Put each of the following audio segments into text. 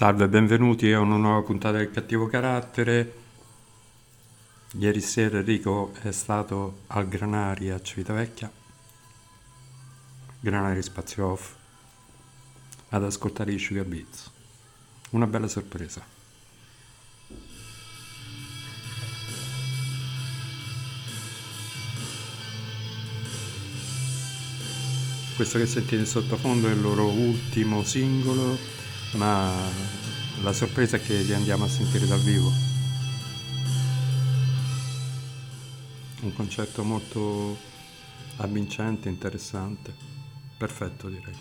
Salve, benvenuti a una nuova puntata del Cattivo Carattere. Ieri sera Enrico è stato al Granari a Civitavecchia, Granari Spazio Off, ad ascoltare i Sugar Beats. Una bella sorpresa. Questo che sentite in sottofondo è il loro ultimo singolo, ma la sorpresa è che li andiamo a sentire dal vivo. Un concerto molto avvincente, interessante, perfetto direi.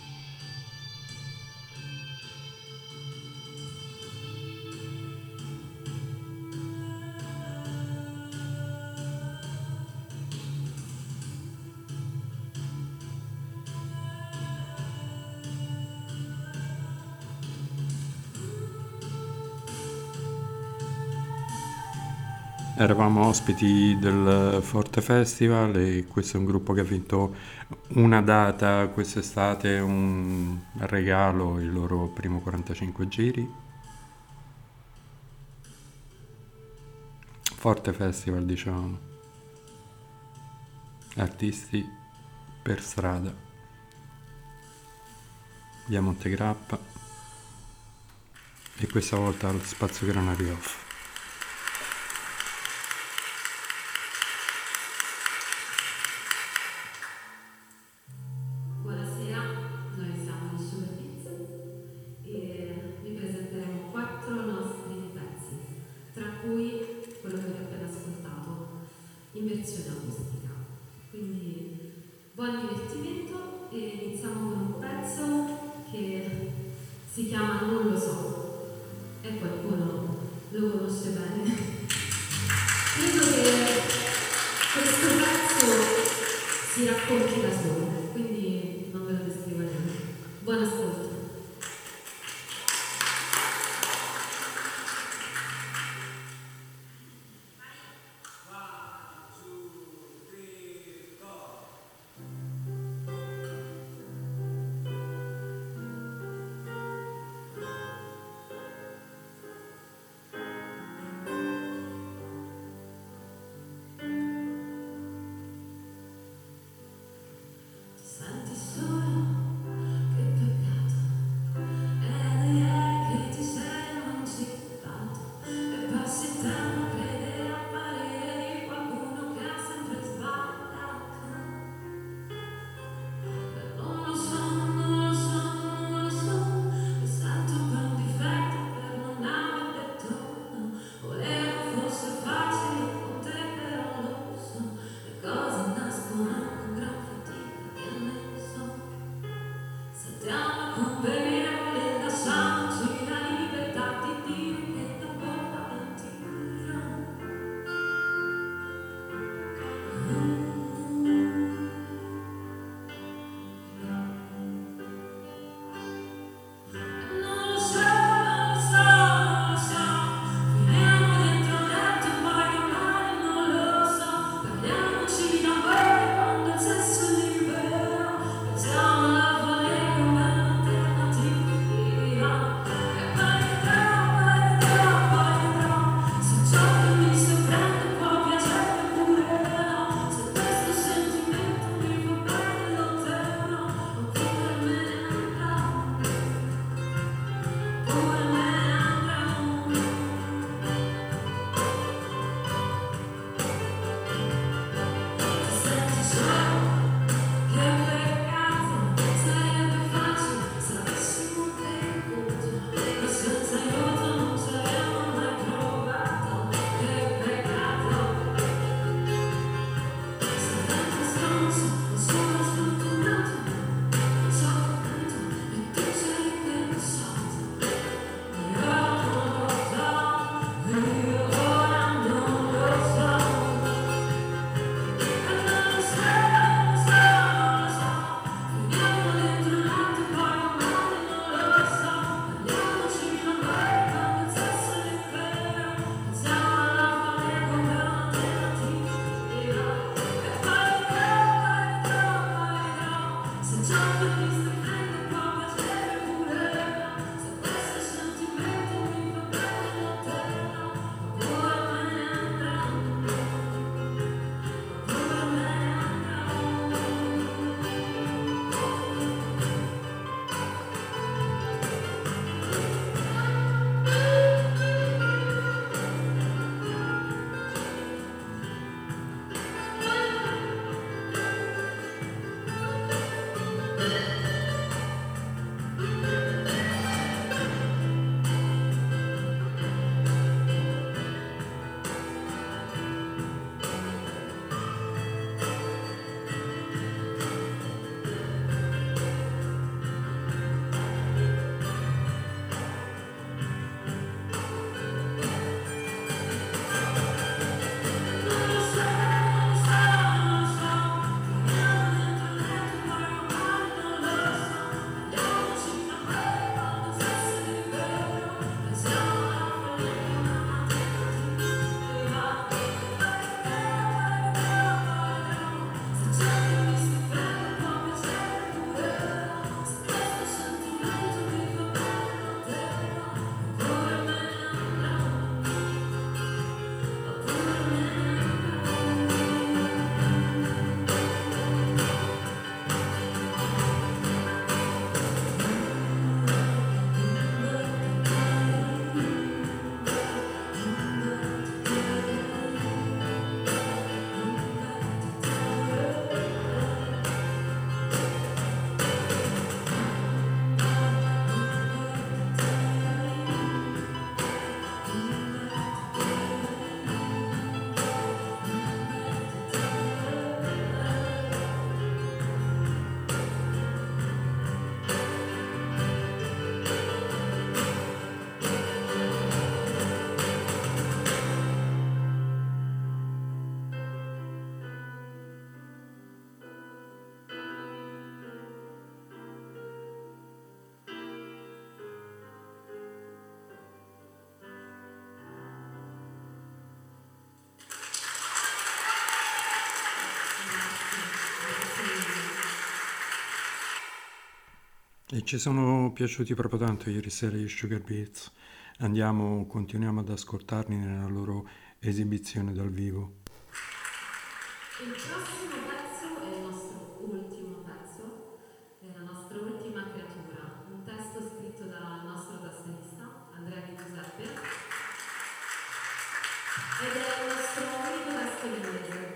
Eravamo ospiti del Forte Festival e questo è un gruppo che ha vinto una data quest'estate, un regalo, il loro primo 45 giri. Forte Festival, diciamo. Artisti per strada. Via Montegrappa. E questa volta al Spazio Granari Off. E ci sono piaciuti proprio tanto ieri sera gli Sugar Beats. Andiamo, continuiamo ad ascoltarli nella loro esibizione dal vivo. Il prossimo pezzo è il nostro ultimo pezzo, è la nostra ultima creatura, un testo scritto dal nostro tastierista Andrea Di Giuseppe ed è il nostro unico testo in inglese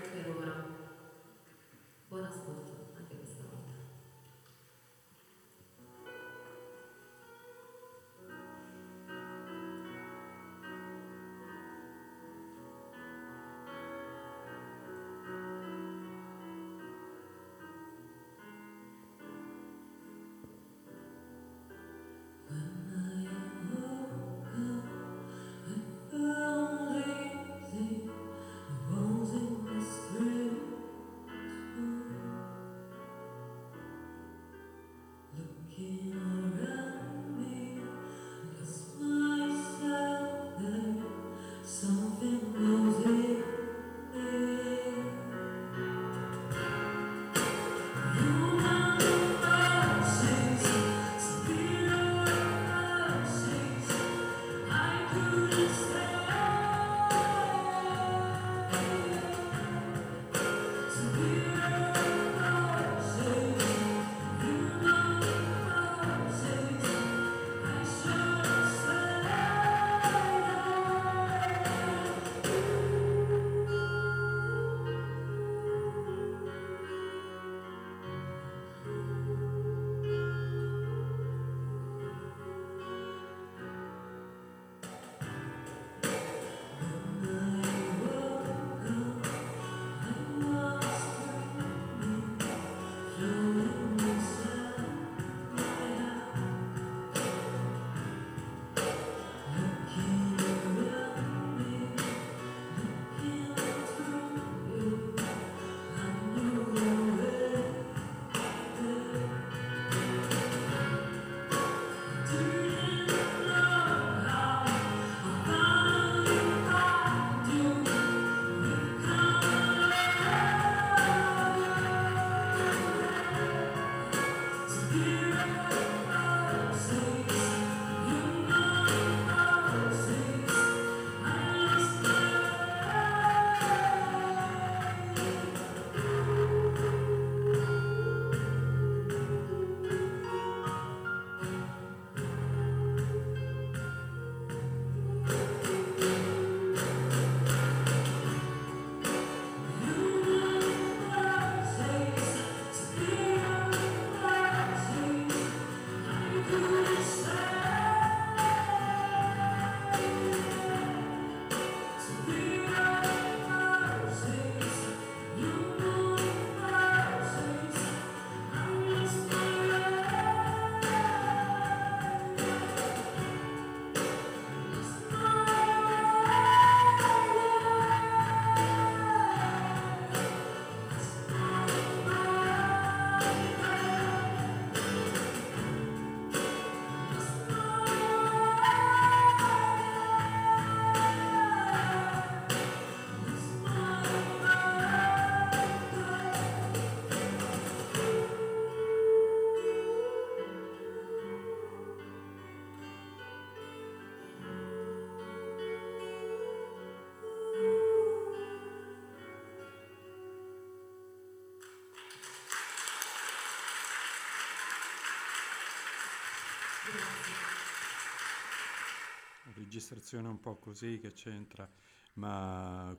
registrazione un po' così che c'entra, ma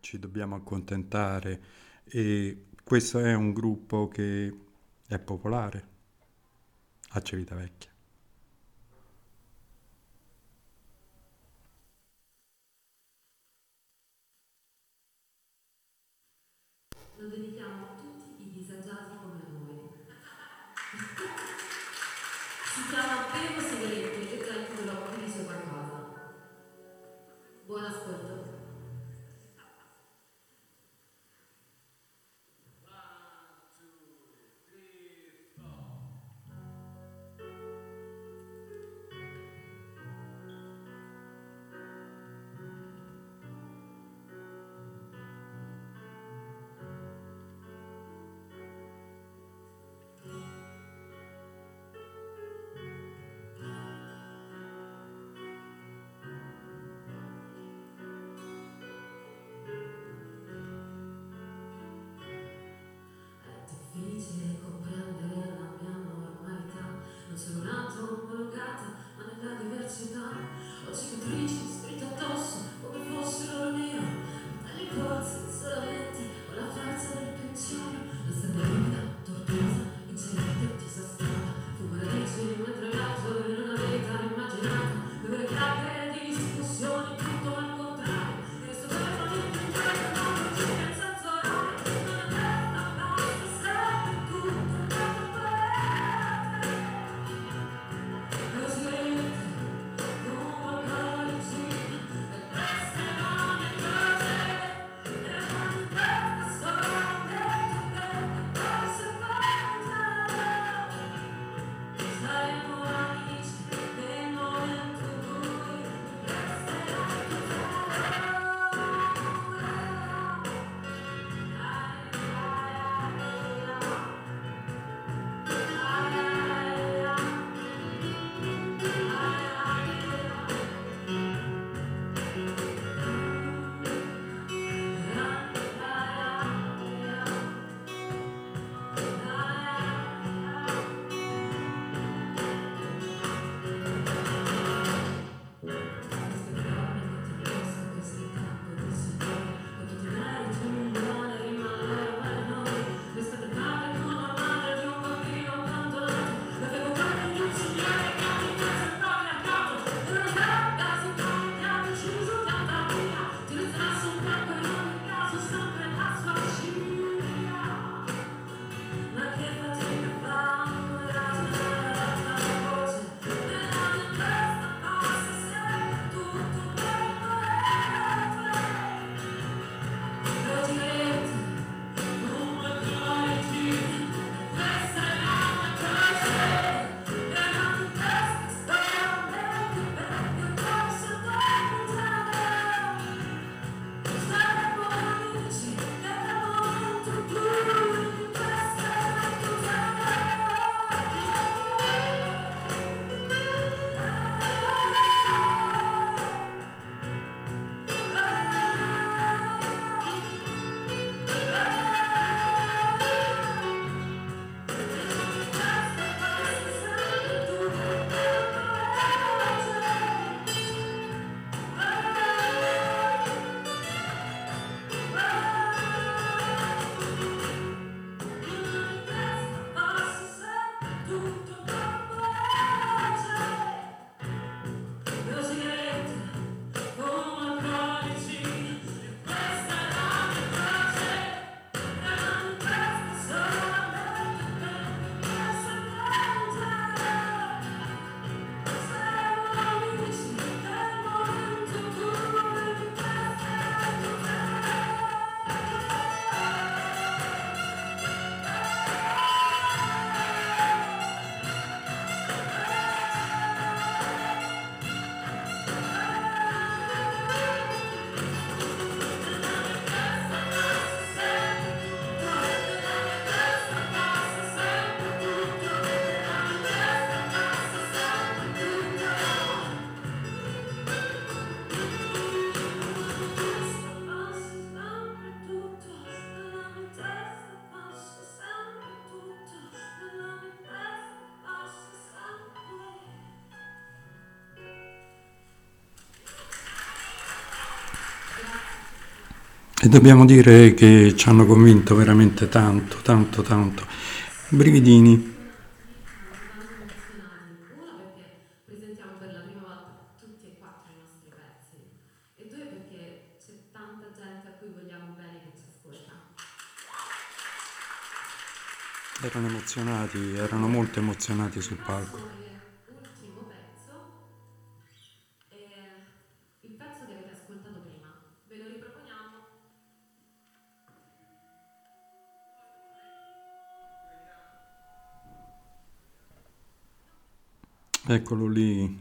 ci dobbiamo accontentare e questo è un gruppo che è popolare a Civitavecchia. E dobbiamo dire che ci hanno convinto veramente tanto, tanto, tanto. Brividini. Erano emozionati, erano molto emozionati sul palco. Eccolo lì,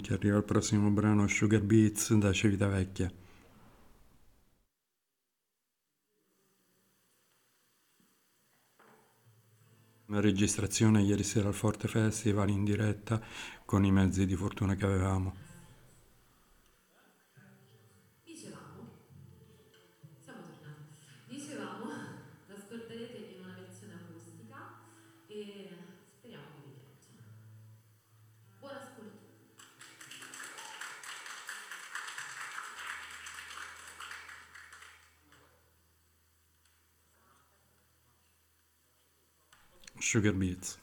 che arriva il prossimo brano Sugar Beats da Civitavecchia. Una registrazione ieri sera al Forte Festival in diretta con i mezzi di fortuna che avevamo. sugar meat.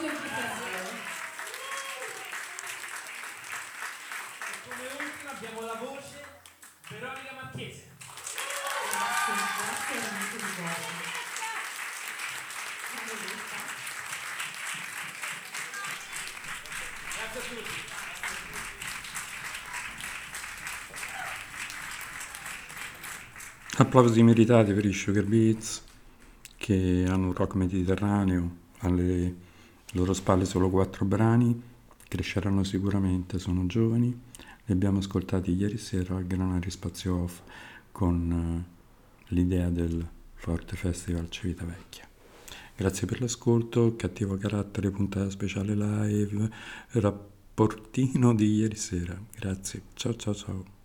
sua. E come ultima abbiamo la voce Veronica Marchese. Grazie, grazie veramente di cuore. Grazie a tutti. Applausi meritati per i Sugar Beats che hanno un rock mediterraneo alle loro spalle solo quattro brani, cresceranno sicuramente, sono giovani, li abbiamo ascoltati ieri sera al Granari Spazio Off con uh, l'idea del Forte Festival Civitavecchia. Grazie per l'ascolto, cattivo carattere, puntata speciale live, rapportino di ieri sera. Grazie, ciao ciao ciao.